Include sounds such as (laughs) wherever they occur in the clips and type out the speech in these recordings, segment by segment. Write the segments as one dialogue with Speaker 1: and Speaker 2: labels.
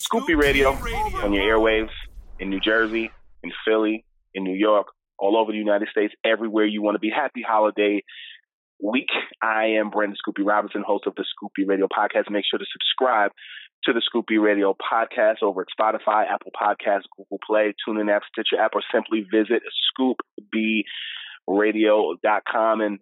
Speaker 1: Scoop B Radio on your airwaves in New Jersey, in Philly, in New York, all over the United States, everywhere you want to be. Happy holiday week. I am Brandon Scoop B Robinson, host of the Scoop B Radio podcast. Make sure to subscribe to the Scoop B Radio podcast over at Spotify, Apple Podcasts, Google Play, TuneIn app, Stitcher app, or simply visit scoopbradio.com. And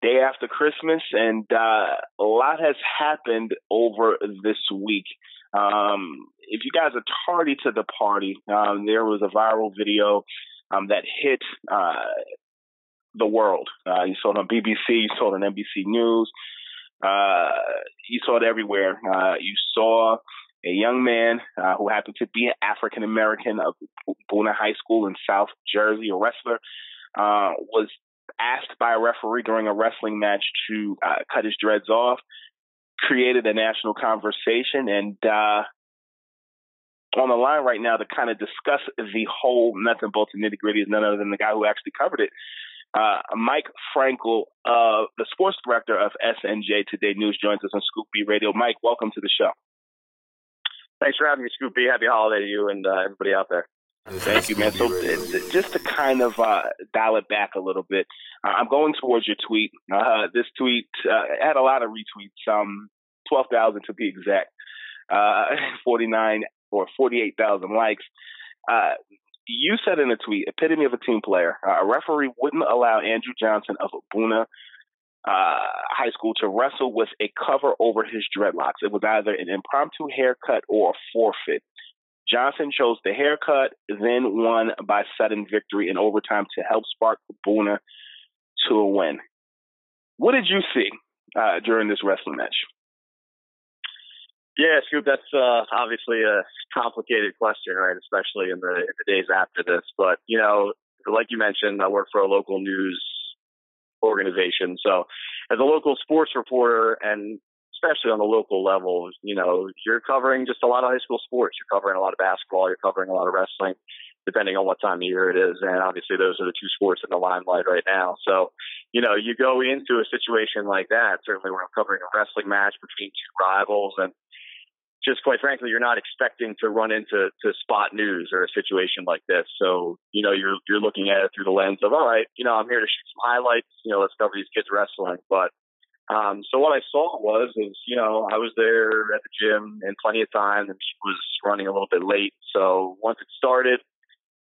Speaker 1: day after Christmas, and uh, a lot has happened over this week. Um, if you guys are tardy to the party, um, there was a viral video um, that hit uh, the world. Uh, you saw it on BBC, you saw it on NBC News, uh, you saw it everywhere. Uh, you saw a young man uh, who happened to be an African American of Buena High School in South Jersey, a wrestler, uh, was asked by a referee during a wrestling match to cut his dreads off, created a national conversation, and uh, on the line right now to kind of discuss the whole nuts and bolts and nitty gritty is none other than the guy who actually covered it. Uh, Mike Frankel, uh, the sports director of SNJ Today News, joins us on Scoop B Radio. Mike, welcome to the show.
Speaker 2: Thanks for having me, Scoop B. Happy holiday to you and uh, everybody out there.
Speaker 1: Thank you, man. So, just to kind of uh, dial it back a little bit, uh, I'm going towards your tweet. Uh, this tweet uh, had a lot of retweets, um, 12,000 to be exact, uh, (laughs) 49 or 48,000 likes. Uh, you said in a tweet, epitome of a team player, a referee wouldn't allow Andrew Johnson of Buena High School to wrestle with a cover over his dreadlocks. It was either an impromptu haircut or a forfeit. Johnson chose the haircut, then won by sudden victory in overtime to help spark Buena to a win. What did you see uh, during this wrestling match?
Speaker 2: Yeah, Scoop, that's uh, obviously a complicated question, right? Especially in the, in the days after this. But, you know, like you mentioned, I work for a local news organization. So as a local sports reporter and especially on the local level, you know, you're covering just a lot of high school sports. You're covering a lot of basketball. You're covering a lot of wrestling, depending on what time of year it is. And obviously, those are the two sports in the limelight right now. So, you know, you go into a situation like that. Certainly, where I'm covering a wrestling match between two rivals, and just quite frankly, you're not expecting to run into to spot news or a situation like this. So, you know, you're you're looking at it through the lens of, all right, you know, I'm here to shoot some highlights. You know, let's cover these kids wrestling, but um, so what I saw was, is you know, I was there at the gym in plenty of time, and she was running a little bit late. So once it started,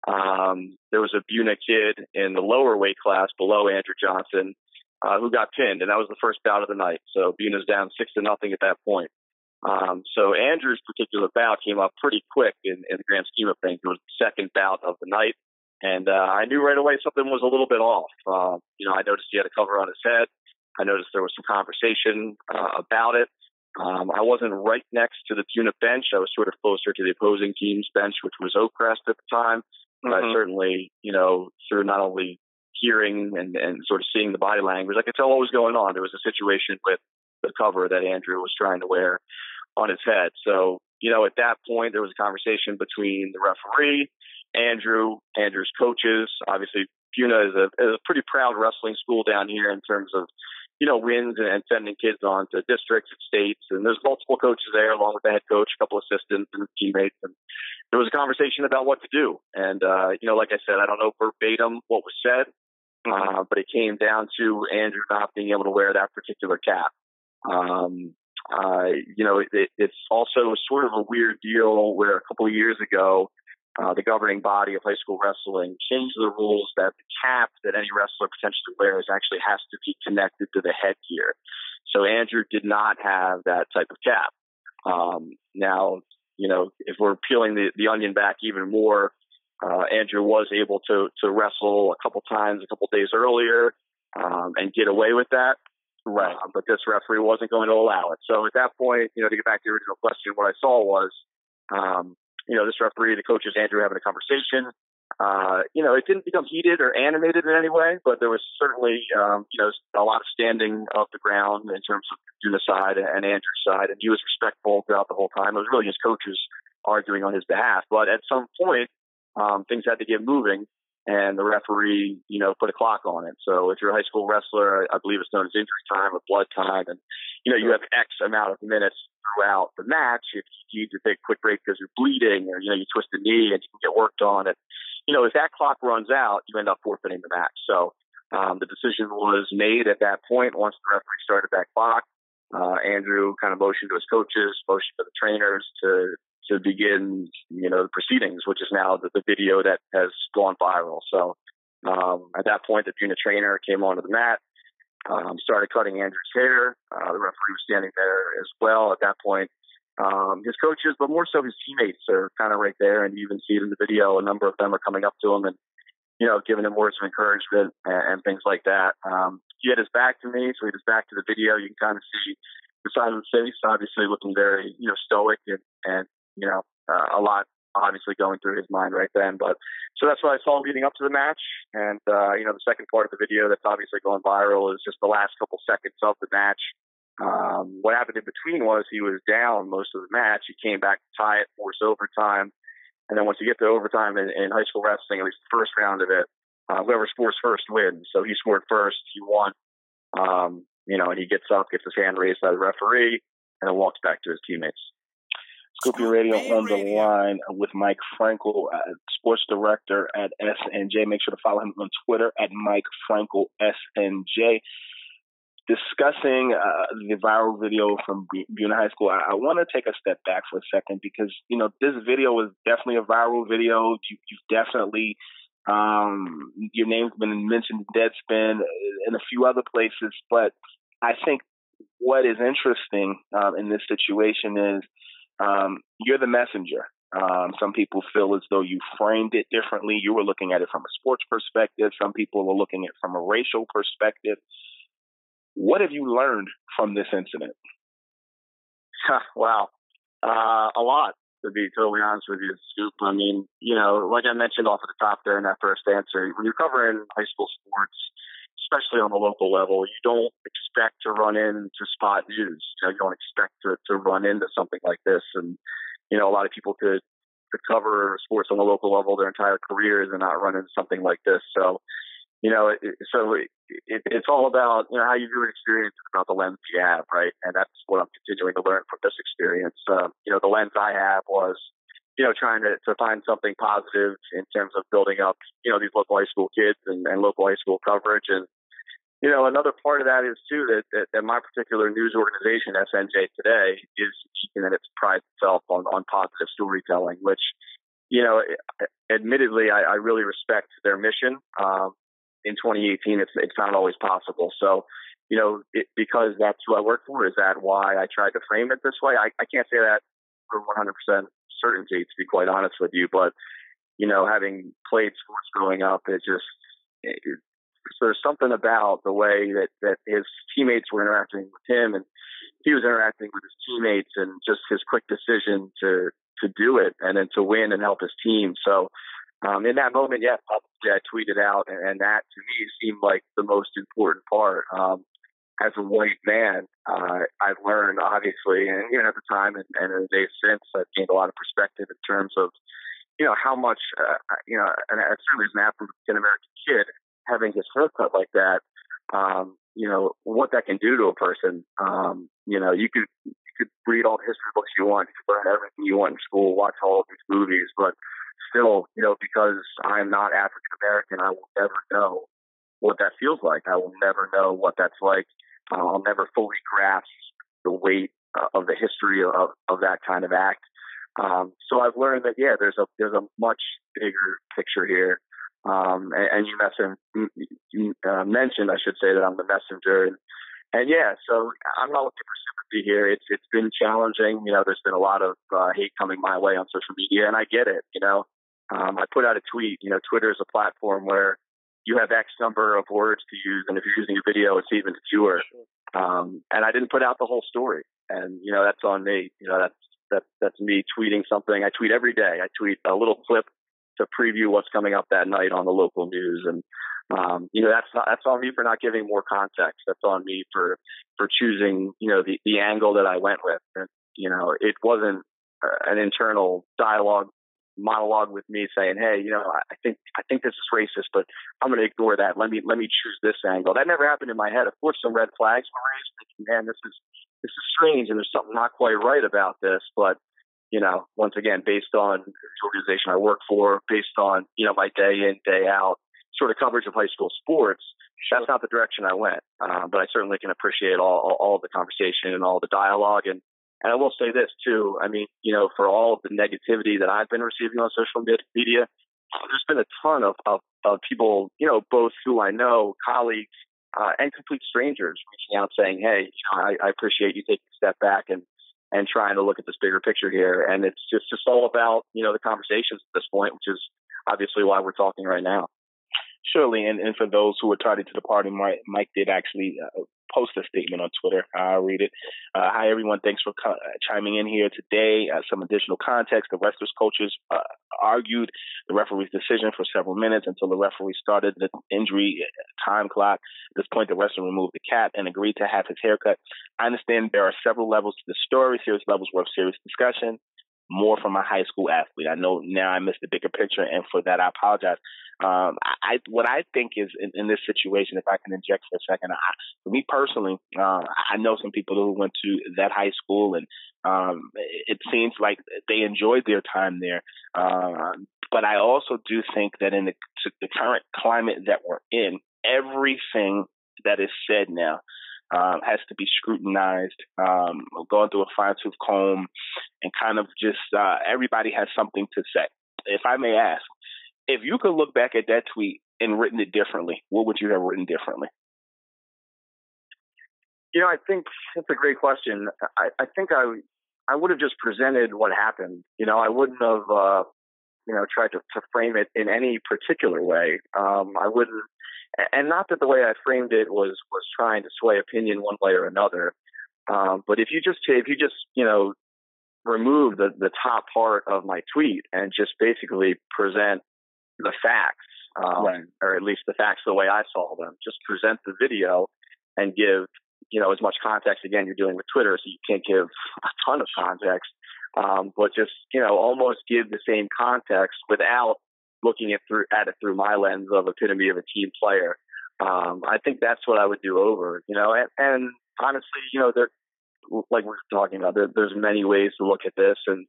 Speaker 2: um, there was a Buena kid in the lower weight class below Andrew Johnson uh, who got pinned, and that was the first bout of the night. So Buena's down six to nothing at that point. Um, so Andrew's particular bout came up pretty quick in, in the grand scheme of things. It was the second bout of the night. And uh, I knew right away something was a little bit off. Uh, you know, I noticed he had a cover on his head. I noticed there was some conversation uh, about it. Um, I wasn't right next to the Buena bench. I was sort of closer to the opposing team's bench, which was Oakcrest at the time. But
Speaker 1: Mm-hmm.
Speaker 2: I certainly, you know, through not only hearing and, and sort of seeing the body language, I could tell what was going on. There was a situation with the cover that Andrew was trying to wear on his head. So, you know, at that point, there was a conversation between the referee, Andrew, Andrew's coaches. Obviously, Buena is a, is a pretty proud wrestling school down here in terms of, you know, wins and sending kids on to districts and states. And there's multiple coaches there, along with the head coach, a couple assistants and teammates. And there was a conversation about what to do. And, uh, you know, like I said, I don't know verbatim what was said, uh, but it came down to Andrew not being able to wear that particular cap. Um, uh, you know, it, it's also sort of a weird deal where a couple of years ago, uh, the governing body of high school wrestling changed the rules that the cap that any wrestler potentially wears actually has to be connected to the headgear. So Andrew did not have that type of cap. Um, now, you know, if we're peeling the, the onion back even more, uh, Andrew was able to to wrestle a couple times a couple days earlier um, and get away with that. Right. Uh, but this referee wasn't going to allow it. So at that point, you know, to get back to the original question, what I saw was, um, you know, this referee, the coaches, Andrew having a conversation. Uh, you know, it didn't become heated or animated in any way, but there was certainly, um, you know, a lot of standing off the ground in terms of Buena's side and Andrew's side, and he was respectful throughout the whole time. It was really his coaches arguing on his behalf, but at some point, um, things had to get moving, and the referee, you know, put a clock on it. So if you're a high school wrestler, I believe it's known as injury time or blood time, and you know you have X amount of minutes throughout the match. If you need to take a quick break because you're bleeding, or you know you twist a knee and you can get worked on it, you know if that clock runs out, you end up forfeiting the match. So um, the decision was made at that point once the referee started that clock. Uh, Andrew kind of motioned to his coaches, motioned to the trainers to to begin, you know, the proceedings, which is now the, the video that has gone viral. So um, at that point, the Buena trainer came onto the mat, um, started cutting Andrew's hair. Uh, the referee was standing there as well. At that point, um, his coaches, but more so his teammates, are kind of right there, and you even see it in the video. A number of them are coming up to him and you know, giving him words of encouragement and, and things like that. Um, he had his back to me, so he had his back to the video. You can kind of see the side of his face, obviously looking very, you know, stoic and, and you know, uh, a lot obviously going through his mind right then. But so that's what I saw leading up to the match. And, uh, you know, the second part of the video that's obviously going viral is just the last couple seconds of the match. Um, what happened in between was he was down most of the match. He came back to tie it, force overtime. And then once you get to overtime in, in high school wrestling, at least the first round of it, uh, whoever scores first wins. So he scored first, he won. Um, you know, and he gets up, gets his hand raised by the referee, and then walks back to his teammates.
Speaker 1: Scoop B Radio on the line with Mike Frankel, uh, sports director at SNJ. Make sure to follow him on Twitter at Mike Frankel SNJ. Discussing uh, the viral video from Buena High School, I, I want to take a step back for a second because you know this video is definitely a viral video. You, you've definitely um, your name's been mentioned in Deadspin and a few other places, but I think what is interesting uh, in this situation is um, you're the messenger. Um, some people feel as though you framed it differently. You were looking at it from a sports perspective. Some people are looking at it from a racial perspective. What have you learned from this incident?
Speaker 2: wow, uh, a lot to be totally honest with you, Scoop. I mean, you know, like I mentioned off at the top there in that first answer, when you're covering high school sports, especially on the local level, you don't expect to run into spot news. You know, you don't expect to, to run into something like this. And, you know, a lot of people could, could cover sports on the local level their entire careers and not run into something like this. So, you know, it, so it, it, it's all about, you know, how you view an experience about the lens you have, right? And that's what I'm continuing to learn from this experience. Um, you know, the lens I have was, you know, trying to, to find something positive in terms of building up, you know, these local high school kids and, and local high school coverage. And, you know, another part of that is too that, that, that my particular news organization, SNJ Today, is in that it prides itself on, on positive storytelling, which, you know, admittedly, I, I really respect their mission. Um, in 2018, it's, it's not always possible. So, you know, it, because that's who I work for, is that why I tried to frame it this way? I, I can't say that for 100% certainty, to be quite honest with you. But you know, having played sports growing up, it just it, there's something about the way that that his teammates were interacting with him, and he was interacting with his teammates, and just his quick decision to to do it and then to win and help his team. So. Um, in that moment, yeah, I tweeted out, and, and that to me seemed like the most important part. Um, as a white man, uh, I've learned obviously, and even at the time and, and in the days since, I've gained a lot of perspective in terms of, you know, how much, uh, you know, and certainly as an African American kid, having his haircut like that, um, you know, what that can do to a person. Um, you know, you could you could read all the history books you want, you could learn everything you want in school, watch all of these movies, but still, you know, because I'm not African American, I will never know what that feels like. I will never know what that's like. Uh, I'll never fully grasp the weight uh, of the history of, of that kind of act. Um, so I've learned that yeah, there's a there's a much bigger picture here. Um, and, and you, mentioned, you uh, mentioned, I should say, that I'm the messenger, and, and yeah, so I'm not looking for sympathy here. It's it's been challenging. You know, there's been a lot of uh, hate coming my way on social media, and I get it. You know, um, I put out a tweet. You know, Twitter is a platform where you have X number of words to use, and if you're using a video, it's even fewer. Um, and I didn't put out the whole story, and you know that's on me. You know that's that's that's me tweeting something. I tweet every day. I tweet a little clip to preview what's coming up that night on the local news, and um, you know that's not, that's on me for not giving more context. That's on me for for choosing you know the the angle that I went with. And, you know, it wasn't uh, an internal dialogue monologue with me saying, "Hey, you know, I think I think this is racist, but I'm going to ignore that. Let me let me choose this angle." That never happened in my head. Of course, some red flags were raised. Thinking, "Man, this is this is strange, and there's something not quite right about this." But you know, once again, based on the organization I work for, based on you know my day in day out sort of coverage of high school sports, that's not the direction I went. Uh, but I certainly can appreciate all, all all the conversation and all the dialogue and and I will say this too. I mean, you know, for all of the negativity that I've been receiving on social media, there's been a ton of, of, of people, you know, both who I know, colleagues, uh, and complete strangers reaching out saying, "Hey, you know, I, I appreciate you taking a step back and and trying to look at this bigger picture here." And it's just just all about you know the conversations at this point, which is obviously why we're talking right now.
Speaker 1: Surely, and, and for those who are tardy to the party, Mike, Mike did actually uh, post a statement on Twitter. I'll read it. Uh, Hi, everyone. Thanks for co- uh, chiming in here today. Uh, some additional context. The wrestlers' coaches uh, argued the referee's decision for several minutes until the referee started the injury time clock. At this point, the wrestler removed the cap and agreed to have his haircut. I understand there are several levels to the story, serious levels worth serious discussion more from a high school athlete. I know now I missed the bigger picture, and for that I apologize. Um, I, what I think is in, in, this situation, if I can inject for a second, I, for me personally, uh, I know some people who went to that high school, and um, it seems like they enjoyed their time there. Uh, but I also do think that in the, the current climate that we're in, everything that is said now um, has to be scrutinized, um, going through a fine tooth comb, and kind of just uh, everybody has something to say. If I may ask, if you could look back at that tweet and written it differently, what would you have written differently?
Speaker 2: You know, I think that's a great question. I, I think I I would have just presented what happened. You know, I wouldn't have uh, you know tried to, to frame it in any particular way. Um, I wouldn't, and not that the way I framed it was was trying to sway opinion one way or another. Um, but if you just if you just you know remove the the top part of my tweet and just basically present the facts, um, right. or at least the facts the way I saw them. Just present the video and give you know as much context. Again, you're dealing with Twitter, so you can't give a ton of context, um, but just you know almost give the same context without looking at through at it through my lens of epitome of a team player. Um, I think that's what I would do over. You know, and, and honestly, you know, there like we're talking about, there, there's many ways to look at this, and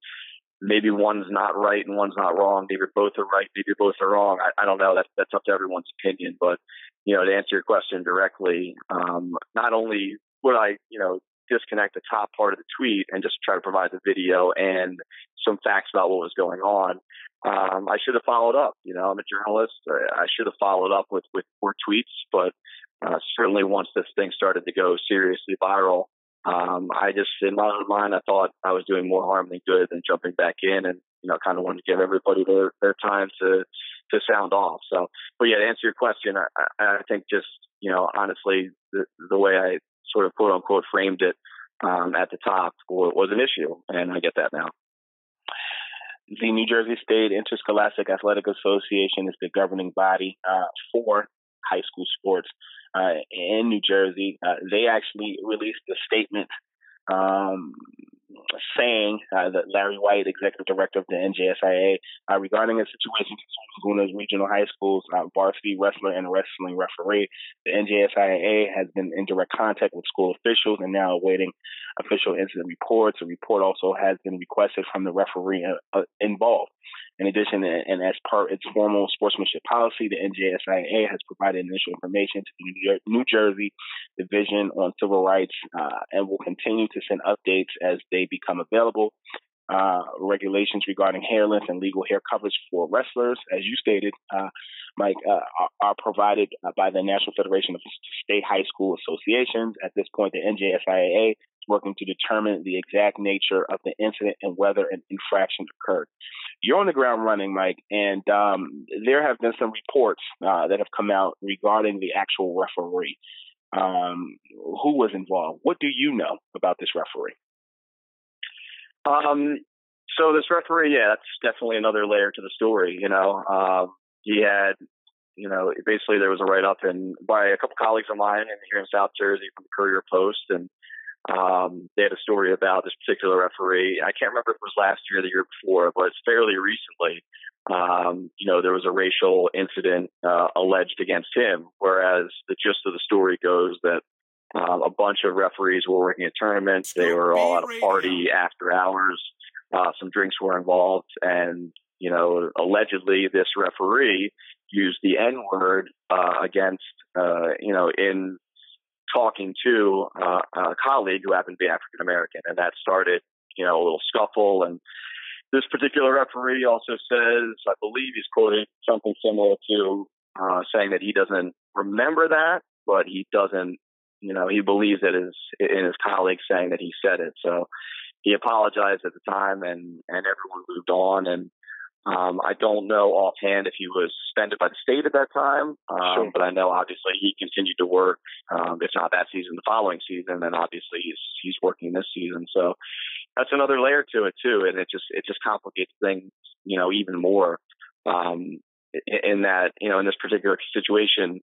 Speaker 2: maybe one's not right and one's not wrong. Maybe both are right, maybe both are wrong. I, I don't know. That's that's up to everyone's opinion. But you know, to answer your question directly, um, not only would I, you know, disconnect the top part of the tweet and just try to provide the video and some facts about what was going on. Um, I should have followed up. You know, I'm a journalist. I should have followed up with with more tweets, but uh, certainly once this thing started to go seriously viral, um, I just, in my own mind, I thought I was doing more harm than good than jumping back in and, you know, kind of wanted to give everybody their, their time to, to sound off. So, but yeah, to answer your question, I, I think just, you know, honestly, the, the way I sort of quote unquote framed it um, at the top was an issue. And I get that now.
Speaker 1: The New Jersey State Interscholastic Athletic Association is the governing body uh, for high school sports uh, in New Jersey. Uh, they actually released a statement um, saying uh, that Larry White, executive director of the NJSIA, uh, regarding a situation concerning Buena's regional high schools uh, varsity wrestler and wrestling referee. The NJSIA has been in direct contact with school officials and now awaiting official incident reports. A report also has been requested from the referee uh, uh, involved. In addition, and as part its formal sportsmanship policy, the NJSIA has provided initial information to the New Jersey Division on Civil Rights uh, and will continue to send updates as they become available. Uh, regulations regarding hair length and legal hair coverage for wrestlers, as you stated, uh, Mike, uh, are, provided uh, by the National Federation of State High School Associations. At this point, the NJSIA is working to determine the exact nature of the incident and whether an infraction occurred you're on the ground running, Mike, and um, there have been some reports uh, that have come out regarding the actual referee. Um, who was involved? What do you know about this referee?
Speaker 2: Um, so this referee, yeah, that's definitely another layer to the story. You know, um, he had, you know, basically there was a write up and by a couple colleagues of mine in, here in South Jersey from the Courier Post, and um, they had a story about this particular referee. I can't remember if it was last year or the year before, but it's fairly recently. Um, you know, there was a racial incident uh, alleged against him, whereas the gist of the story goes that um, a bunch of referees were working at tournaments. They were all at a party after hours. Uh, some drinks were involved, and you know, allegedly this referee used the N word uh, against, uh, you know, in talking to uh, a colleague who happened to be African American, and that started, you know, a little scuffle. And this particular referee also says, I believe he's quoting something similar to uh, saying that he doesn't remember that, but he doesn't, you know, he believes it is in his colleague saying that he said it. So he apologized at the time, and and everyone moved on, and um, I don't know offhand if he was suspended by the state at that time, um, sure. but I know obviously he continued to work. Um, if not that season, the following season, and obviously he's he's working this season. So that's another layer to it too, and it just it just complicates things, you know, even more. Um, in that, you know, in this particular situation,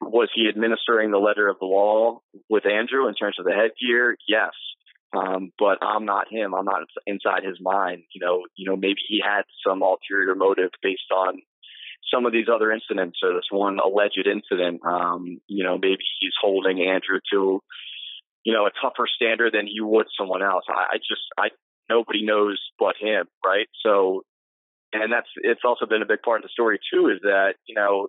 Speaker 2: was he administering the letter of the law with Andrew in terms of the headgear? Yes. Um, but I'm not him. I'm not inside his mind. You know, you know, maybe he had some ulterior motive based on some of these other incidents or this one alleged incident. Um, you know, maybe he's holding Andrew to, you know, a tougher standard than he would someone else. I, I just, I, nobody knows but him, right? So, and that's, it's also been a big part of the story too, is that, you know,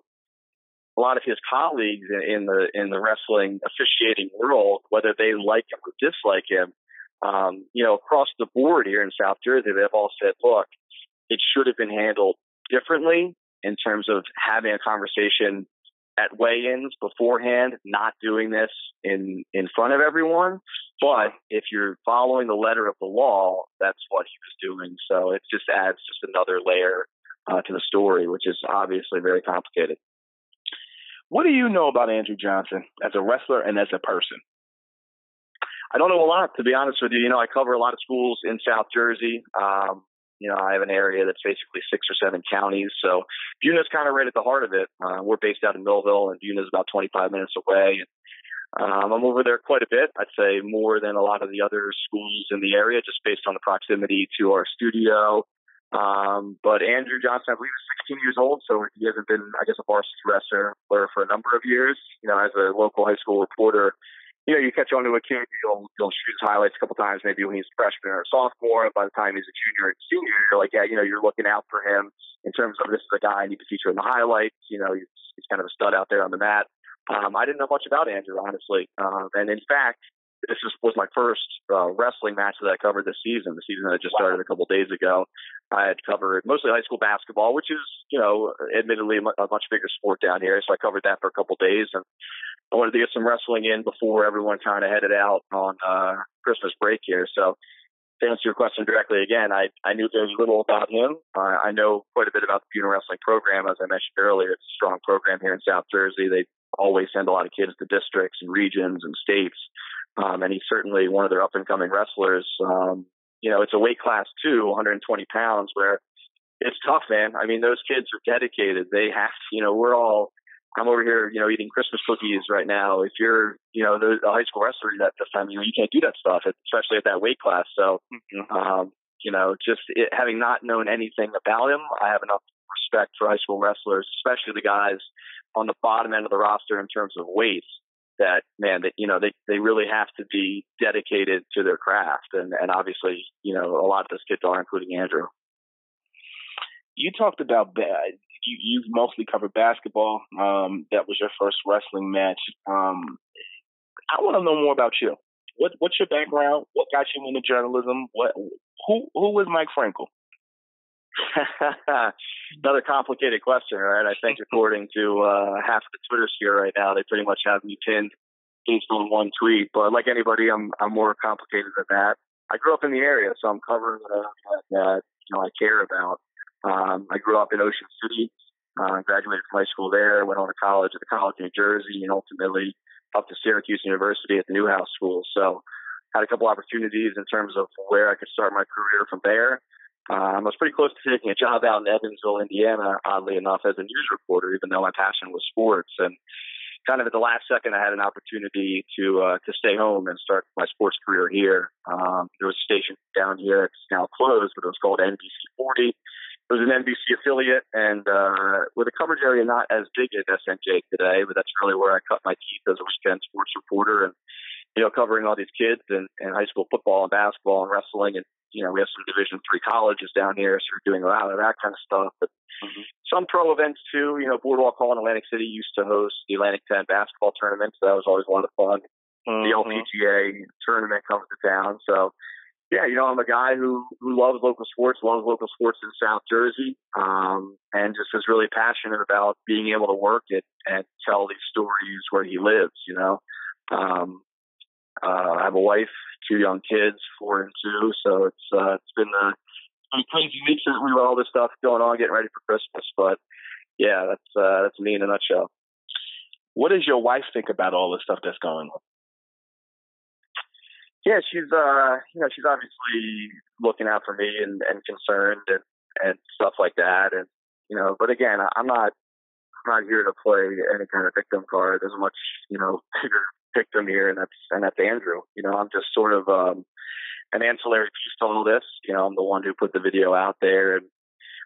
Speaker 2: a lot of his colleagues in the in the wrestling officiating world, whether they like him or dislike him, um, you know, across the board here in South Jersey, they've all said, look, it should have been handled differently in terms of having a conversation at weigh-ins beforehand, not doing this in in front of everyone. But if you're following the letter of the law, that's what he was doing. So it just adds just another layer uh, to the story, which is obviously very complicated.
Speaker 1: What do you know about Andrew Johnson as a wrestler and as a person?
Speaker 2: I don't know a lot, to be honest with you. You know, I cover a lot of schools in South Jersey. Um, you know, I have an area that's basically six or seven counties. So Buena's kind of right at the heart of it. Uh, we're based out in Millville, and Buena's about 25 minutes away. Um, I'm over there quite a bit. I'd say more than a lot of the other schools in the area, just based on the proximity to our studio. Um, but Andrew Johnson, I believe, is 16 years old, so he hasn't been, I guess, a varsity wrestler for a number of years. You know, as a local high school reporter, you know, you catch on to a kid, you'll you'll shoot his highlights a couple times, maybe when he's a freshman or a sophomore. By the time he's a junior and senior, you're like, yeah, you know, you're looking out for him in terms of this is a guy I need to feature in the highlights. You know, he's, he's kind of a stud out there on the mat. Um, I didn't know much about Andrew, honestly, um, and in fact, this is, was my first uh, wrestling match that I covered this season. The season that just started a couple days ago. I had covered mostly high school basketball, which is, you know, admittedly a much bigger sport down here. So I covered that for a couple days, and I wanted to get some wrestling in before everyone kind of headed out on uh, Christmas break here. So to answer your question directly again, I, I knew very little about him. Uh, I know quite a bit about the Buena Wrestling program. As I mentioned earlier, it's a strong program here in South Jersey. They always send a lot of kids to districts and regions and states. Um, and he's certainly one of their up and coming wrestlers. Um, you know, it's a weight class too, 120 pounds, where it's tough, man. I mean, those kids are dedicated. They have, to, you know, we're all I'm over here, you know, eating Christmas cookies right now. If you're, you know, the, the high school wrestler that this time, you know, you can't do that stuff, especially at that weight class. So, mm-hmm. um, you know, just it, having not known anything about him, I have enough respect for high school wrestlers, especially the guys on the bottom end of the roster in terms of weight. That man, that you know, they they really have to be dedicated to their craft, and and obviously, you know, a lot of those kids are, including Andrew.
Speaker 1: You talked about you you've mostly covered basketball. Um, that was your first wrestling match. Um, I want to know more about you. What what's your background? What got you into journalism? What who who was Mike Frankel? (laughs)
Speaker 2: Another complicated question, right? I think (laughs) according to uh, half of the Twitter sphere right now, they pretty much have me pinned based on one tweet. But like anybody, I'm I'm more complicated than that. I grew up in the area, so I'm covering uh, that you know I care about. Um, I grew up in Ocean City, uh, graduated from high school there, went on to college at the College of New Jersey, and ultimately up to Syracuse University at the Newhouse School. So had a couple opportunities in terms of where I could start my career from there. Um, I was pretty close to taking a job out in Evansville, Indiana, oddly enough, as a news reporter, even though my passion was sports. And kind of at the last second, I had an opportunity to uh, to stay home and start my sports career here. Um, there was a station down here; it's now closed, but it was called NBC 40. It was an NBC affiliate, and uh, with a coverage area not as big as SNJ today, but that's really where I cut my teeth as a weekend sports reporter, and you know, covering all these kids and, and high school football and basketball and wrestling and you know, we have some Division three colleges down here, so we're doing a lot of that kind of stuff. But mm-hmm. some pro events too. You know, Boardwalk Hall in Atlantic City used to host the Atlantic 10 basketball tournament, so that was always a lot of fun. Mm-hmm. The LPGA tournament comes to town, so yeah, you know, I'm a guy who who loves local sports, loves local sports in South Jersey, um, and just is really passionate about being able to work it and tell these stories where he lives. You know, um, uh, I have a wife two young kids, four and two. So it's uh, it's been a, a crazy week we got all this stuff going on, getting ready for Christmas. But yeah, that's uh, that's me in a nutshell.
Speaker 1: What does your wife think about all the stuff that's going on?
Speaker 2: Yeah, she's uh, you know, she's obviously looking out for me and, and concerned and and stuff like that. And you know, but again, I'm not I'm not here to play any kind of victim card. There's a much you know (laughs) bigger victim here, and that's and that's Andrew. You know, I'm just sort of um, an ancillary piece to all this. You know, I'm the one who put the video out there, and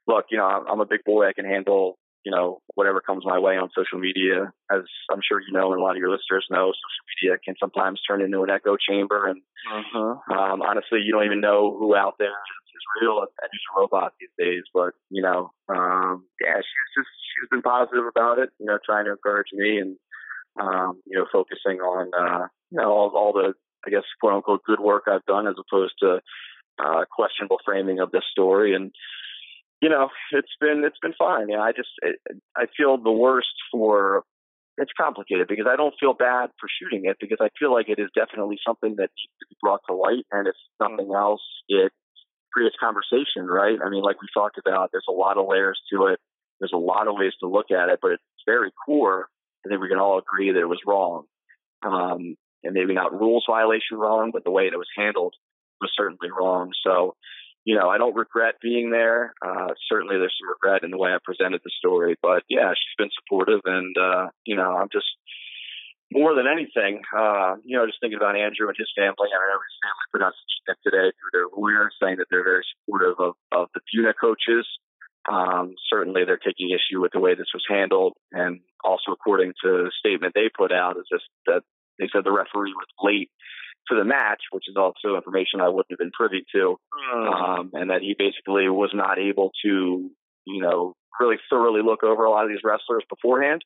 Speaker 2: look, you know, I'm a big boy. I can handle you know whatever comes my way on social media. As I'm sure you know, and a lot of your listeners know, social media can sometimes turn into an echo chamber. And uh-huh. um, honestly, you don't even know who out there is real and who's a robot these days. But you know, um, yeah, she's just she's been positive about it. You know, trying to encourage me and um, you know, focusing on, uh, you know, all, all the, I guess, quote unquote, good work I've done as opposed to, uh, questionable framing of this story. And, you know, it's been, it's been fine. Know, I just, it, I feel the worst for, it's complicated because I don't feel bad for shooting it because I feel like it is definitely something that needs to be brought to light. And if nothing else, it creates conversation, right? I mean, like we talked about, there's a lot of layers to it. There's a lot of ways to look at it, but it's very core I think we can all agree that it was wrong. Um, and maybe not rules violation wrong, but the way that it was handled was certainly wrong. So, you know, I don't regret being there. Uh, certainly there's some regret in the way I presented the story, but yeah, she's been supportive and, uh, you know, I'm just more than anything, uh, you know, just thinking about Andrew and his family. I know his family put out a statement today through their lawyer saying that they're very supportive of, of the Buena coaches um, certainly, they're taking issue with the way this was handled, and also according to the statement they put out, is just that they said the referee was late to the match, which is also information I wouldn't have been privy to, mm. um, and that he basically was not able to, you know, really thoroughly look over a lot of these wrestlers beforehand,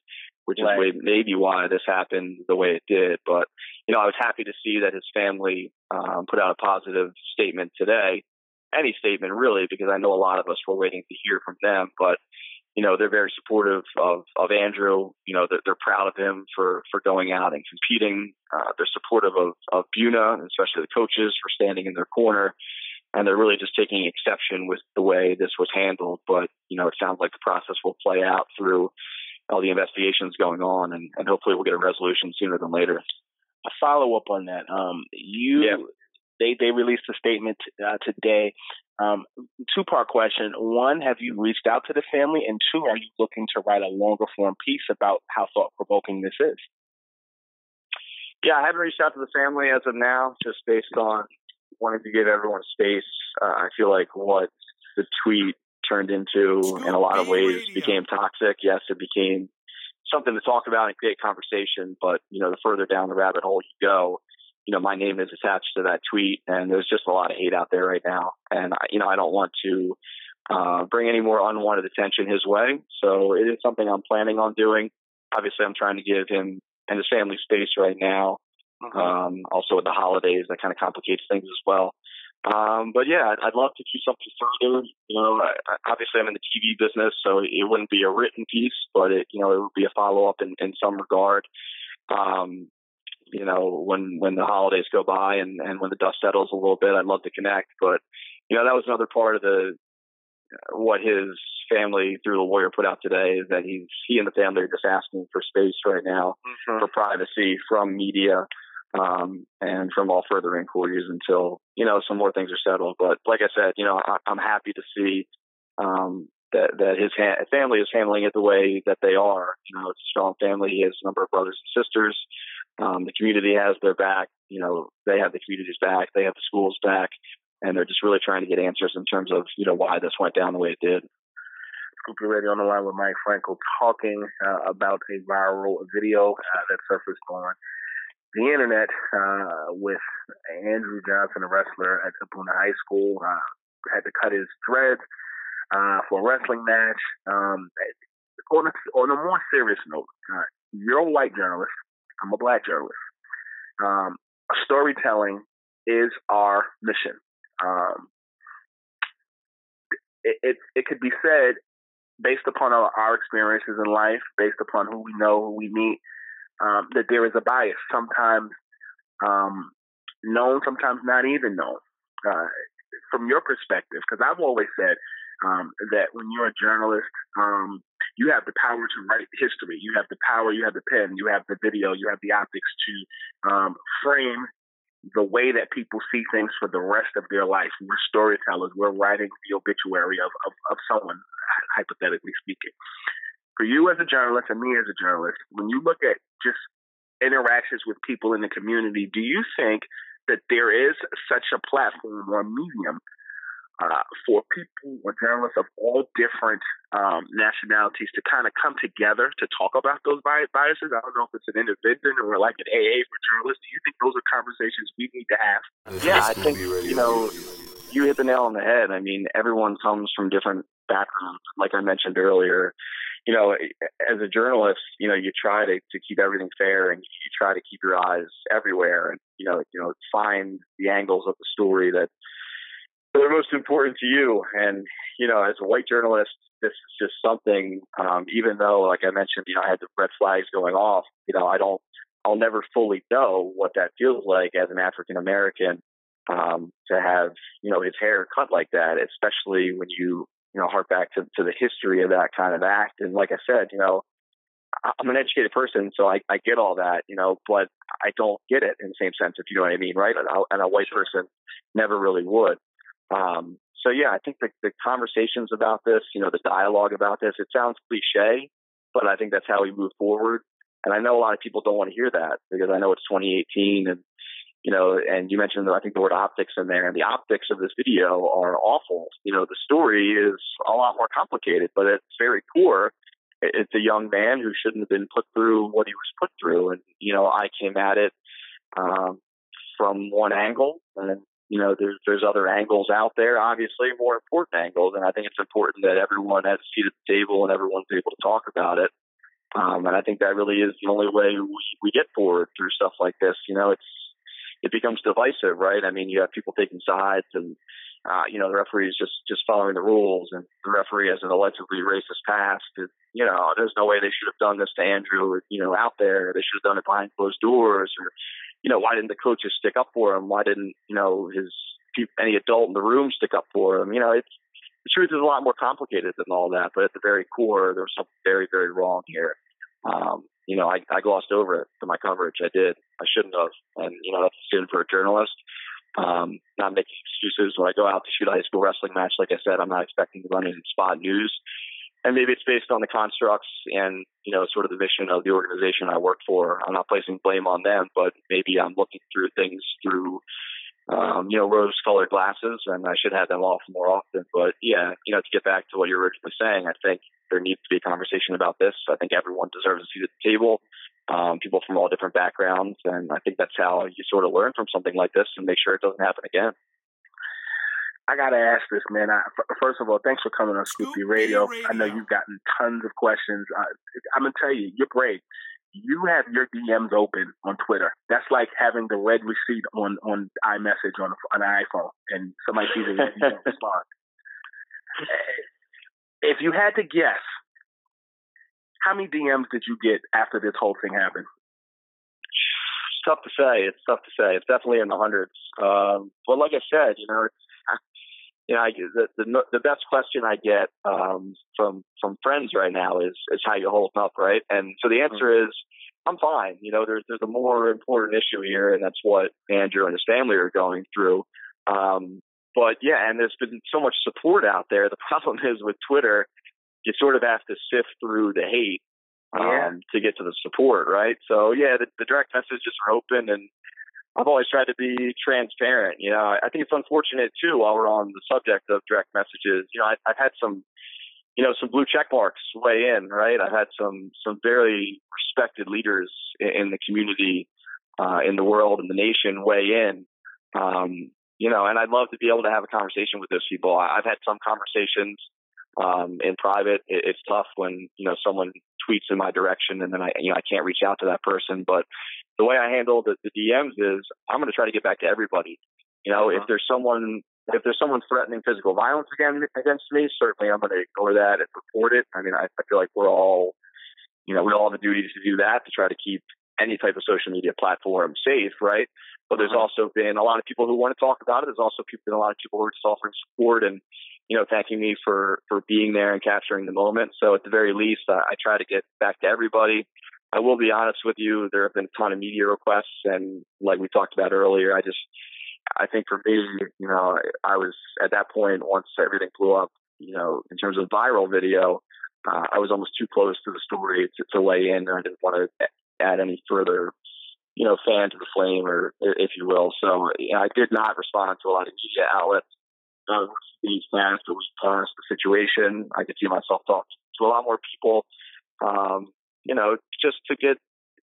Speaker 2: which right. is maybe why this happened the way it did. But you know, I was happy to see that his family um, put out a positive statement today any statement really, because I know a lot of us were waiting to hear from them. But you know, they're very supportive of of Andrew. You know, they're, they're proud of him for for going out and competing. Uh, they're supportive of of Buena, especially the coaches for standing in their corner. And they're really just taking exception with the way this was handled. But you know, it sounds like the process will play out through all the investigations going on, and, and hopefully we'll get a resolution sooner than later.
Speaker 1: A follow up on that. Um, you
Speaker 2: yeah
Speaker 3: they they released a statement uh, today. Um, two part question: one, have you reached out to the family, and two, are you looking to write a longer form piece about how thought provoking this is?
Speaker 2: Yeah, I haven't reached out to the family as of now, just based on wanting to give everyone space. Uh, I feel like what the tweet turned into in a lot of ways became toxic. Yes, it became something to talk about and create conversation, but you know, the further down the rabbit hole you go, you know, my name is attached to that tweet, and there's just a lot of hate out there right now, and you know, I don't want to uh, bring any more unwanted attention his way. So it is something I'm planning on doing. Obviously, I'm trying to give him and his family space right now. Mm-hmm. Um, also with the holidays, that kind of complicates things as well. Um, but yeah, I'd, I'd love to do something further. You know, I, obviously I'm in the TV business, so it wouldn't be a written piece, but it, you know, it would be a follow up in, in some regard. Um, you know, when when the holidays go by and and when the dust settles a little bit, I'd love to connect. But you know, that was another part of the what his family through the lawyer put out today is that he's he and the family are just asking for space right now mm-hmm. for privacy from media um, and from all further inquiries until you know some more things are settled. But like I said, you know I, am happy to see um, that that his ha- family is handling it the way that they are. You know, it's a strong family. He has a number of brothers and sisters. Um, the community has their back. You know, they have the community's back. They have the schools back, and they're just really trying to get answers in terms of you know why this went down the way it did.
Speaker 1: Scoop Radio on the line with Mike Frankel talking uh, about a viral video uh, that surfaced on the internet uh, with Andrew Johnson, a wrestler at a Buena High School, uh, had to cut his dreads uh, for a wrestling match. Um, on, a, on a more serious note, uh, you're a white journalist. I'm a black journalist. Um, storytelling is our mission. Um, it, it, it could be said based upon our, our experiences in life, based upon who we know, who we meet, um, that there is a bias, sometimes um, known, sometimes not even known. Uh, from your perspective, because I've always said um, that when you're a journalist, um, you have the power to write history. You have the power, you have the pen, you have the video, you have the optics to um, frame the way that people see things for the rest of their life. We're storytellers. We're writing the obituary of, of, of someone, hypothetically speaking for you as a journalist and me as a journalist, when you look at just interactions with people in the community, do you think that there is such a platform or medium uh, for people or journalists of all different um, nationalities to kind of come together to talk about those biases. I don't know if it's an intervention or like an AA for journalists. Do you think those are conversations we need to have?
Speaker 2: Yeah, I think you know you hit the nail on the head. I mean, everyone comes from different backgrounds. Like I mentioned earlier, you know, as a journalist, you know, you try to, to keep everything fair and you try to keep your eyes everywhere and, you know, you know, find the angles of the story that are most important to you. And, you know, as a white journalist, this is just something, um, even though, like I mentioned, you know, I had the red flags going off, you know, I don't, I'll never fully know what that feels like as an African American um, to have, you know, his hair cut like that, especially when you you know, hark back to, to the history of that kind of act. And like I said, you know, I'm an educated person, so I, I get all that, you know, but I don't get it in the same sense, if you know what I mean, right? And a, and a white person never really would. Um, so yeah, I think the, the conversations about this, you know, the dialogue about this, it sounds cliche, but I think that's how we move forward. And I know a lot of people don't want to hear that because I know it's 2018 and you know, and you mentioned, I think the word optics in there, and the optics of this video are awful. You know, the story is a lot more complicated, but it's very core. It's a young man who shouldn't have been put through what he was put through. And, you know, I came at it um, from one angle, and, you know, there's, there's other angles out there, obviously, more important angles. And I think it's important that everyone has a seat at the table and everyone's able to talk about it. Um, and I think that really is the only way we, get forward through stuff like this. You know, it's it becomes divisive, right? I mean, you have people taking sides, and uh, you know the referee is just just following the rules, and the referee has an allegedly racist past. And, you know, there's no way they should have done this to Andrew, you know, out there. They should have done it behind closed doors, or you know, why didn't the coaches stick up for him? Why didn't you know his any adult in the room stick up for him? You know, it's the truth is a lot more complicated than all that, but at the very core, there was something very, very wrong here. Um, you know, I, I glossed over it for my coverage. I did. I shouldn't have. And, you know, that's a sin for a journalist. um, not making excuses when I go out to shoot a high school wrestling match. Like I said, I'm not expecting to run in spot news. And maybe it's based on the constructs and, you know, sort of the mission of the organization I work for. I'm not placing blame on them, but maybe I'm looking through things through, um, you know, rose colored glasses and I should have them off more often. But yeah, you know, to get back to what you were originally saying, I think there needs to be a conversation about this. I think everyone deserves a seat at the table um, people from all different backgrounds. And I think that's how you sort of learn from something like this and make sure it doesn't happen again.
Speaker 4: I gotta ask this, man. I, first of all, thanks for coming on Scoop B Radio. Radio. I know you've gotten tons of questions. Uh, I'm gonna tell you, you're brave. You have your DMs open on Twitter. That's like having the red receipt on on iMessage on on an iPhone, and somebody sees it and you don't respond. If you had to guess, how many DMs did you get after this whole thing happened?
Speaker 2: It's tough to say. It's tough to say. It's definitely in the hundreds. Um, but like I said, you know, it's, you know, I, the, the the best question I get um, from from friends right now is is how you hold up, right? And so the answer mm-hmm. is I'm fine. You know, there's there's a more important issue here, and that's what Andrew and his family are going through. Um, but yeah, and there's been so much support out there. The (laughs) problem is with Twitter, you sort of have to sift through the hate um, yeah. to get to the support, right? So yeah, the, the direct messages are open, and I've always tried to be transparent. You know, I think it's unfortunate too. While we're on the subject of direct messages, you know, I, I've had some, you know, some blue check marks weigh in, right? I've had some some very respected leaders in, in the community, uh, in the world, in the nation weigh in. Um, you know, and I'd love to be able to have a conversation with those people. I've had some conversations um, in private. It, it's tough when you know someone tweets in my direction and then I you know I can't reach out to that person. But the way I handle the, the DMs is I'm going to try to get back to everybody. You know, uh-huh. if there's someone if there's someone threatening physical violence again against me, certainly I'm going to ignore that and report it. I mean, I, I feel like we're all, you know, we all have a duty to do that to try to keep any type of social media platform safe, right? But there's uh-huh. also been a lot of people who want to talk about it. There's also been a lot of people who are just offering support and you know, thanking me for for being there and capturing the moment. So at the very least, I, I try to get back to everybody. I will be honest with you, there have been a ton of media requests, and like we talked about earlier, I just I think for me, you know, I was at that point once everything blew up, you know, in terms of viral video, uh, I was almost too close to the story to, to weigh in. And I didn't want to add any further, you know, fan to the flame, or if you will. So you know, I did not respond to a lot of media outlets uh, weeks past or week past the situation. I could see myself talking to a lot more people, um, you know, just to get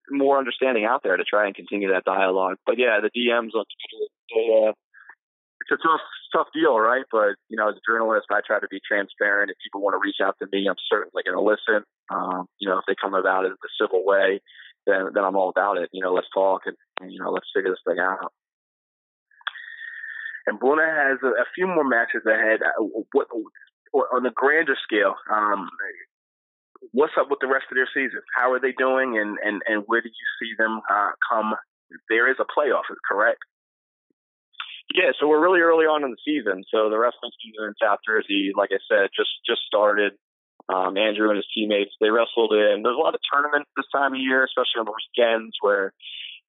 Speaker 2: more understanding out there to try and continue that dialogue. But yeah, the DMs on Twitter, uh, it's a tough, tough deal, right? But you know, as a journalist, I try to be transparent. If people want to reach out to me, I'm certainly going to listen. Um, you know, if they come about it in a civil way, then then I'm all about it. You know, let's talk and, you know, let's figure this thing out.
Speaker 4: And Buena has a, a few more matches ahead. Uh, what, on a grander scale, um, what's up with the rest of their season? How are they doing, and and and where do you see them uh, come? There is a playoff, correct?
Speaker 2: Yeah, so we're really early on in the season. So the wrestling season in South Jersey, like I said, just just started. Um, Andrew and his teammates they wrestled in. There's a lot of tournaments this time of year, especially on the weekends where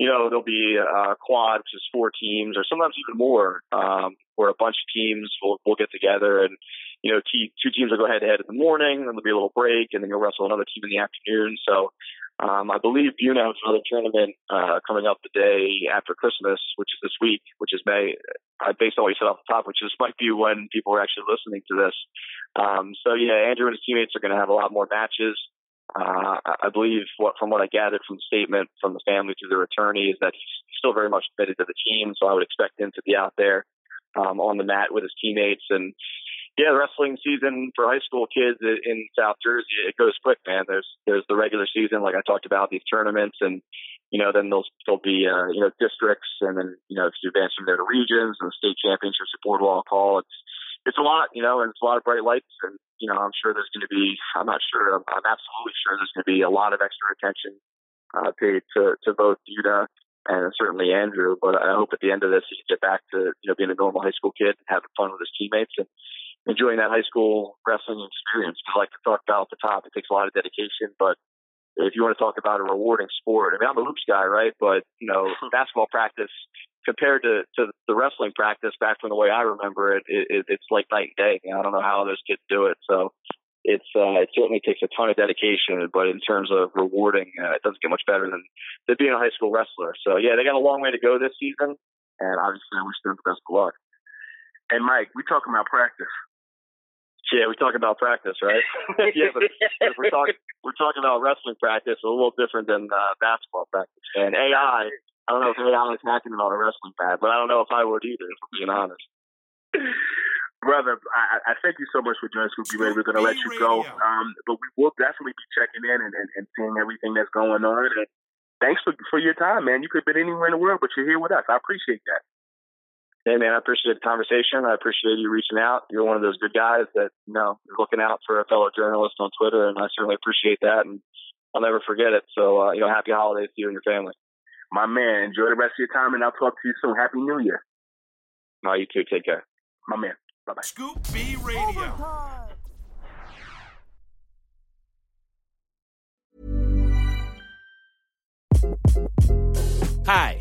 Speaker 2: you know, there'll be a quad, which is four teams, or sometimes even more, um, where a bunch of teams will, will get together and, you know, two teams will go head to head in the morning, then there'll be a little break, and then you'll wrestle another team in the afternoon. So, um, I believe Buena has another tournament uh, coming up the day after Christmas, which is this week, which is May. Uh, based on what you said off the top, which is might be when people are actually listening to this. Um, so yeah, Andrew and his teammates are going to have a lot more matches. Uh, I believe what, from what I gathered from the statement from the family through their attorney is that he's still very much committed to the team. So I would expect him to be out there um, on the mat with his teammates. And yeah, the wrestling season for high school kids in South Jersey, it goes quick, man. There's there's the regular season, like I talked about, these tournaments, and you know then there'll still be uh, you know districts, and then you know if you advance from there to regions and the state championships at Boardwalk Hall, it's it's a lot, you know, and it's a lot of bright lights. And, you know, I'm sure there's going to be, I'm not sure, I'm, I'm absolutely sure there's going to be a lot of extra attention uh, paid to, to both Buena and certainly Andrew. But I hope at the end of this, he can get back to, you know, being a normal high school kid and having fun with his teammates and enjoying that high school wrestling experience. Because like I talked about at the top, it takes a lot of dedication, but if you want to talk about a rewarding sport, I mean, I'm a hoops guy, right? But you know, (laughs) basketball practice compared to to the wrestling practice back from the way I remember it, it, it it's like night and day. You know, I don't know how those kids do it. So it's uh, it certainly takes a ton of dedication, but in terms of rewarding, uh, it doesn't get much better than than being a high school wrestler. So yeah, they got a long way to go this season, and obviously I wish them the best of luck.
Speaker 4: And Mike, we talking about practice.
Speaker 2: Yeah, we talk about practice, right? (laughs) (laughs) yeah, but if we're talking we're talking about wrestling practice, a little different than uh, basketball practice. And AI, I don't know if AI is hacking it on a wrestling pad, but I don't know if I would either, if I'm being honest.
Speaker 4: Brother, I, I thank you so much for joining Scoop B Radio. We're going to let you go, um, but we will definitely be checking in and, and, and seeing everything that's going on. And thanks for for your time, man. You could have been anywhere in the world, but you're here with us. I appreciate that.
Speaker 2: Hey man, I appreciate the conversation. I appreciate you reaching out. You're one of those good guys that you know you're looking out for a fellow journalist on Twitter, and I certainly appreciate that. And I'll never forget it. So uh, you know, happy holidays to you and your family.
Speaker 4: My man, enjoy the rest of your time, and I'll talk to you soon. Happy New Year.
Speaker 2: No, you too. Take care.
Speaker 4: My man. Bye bye.
Speaker 5: Scoop B Radio.
Speaker 6: Hi,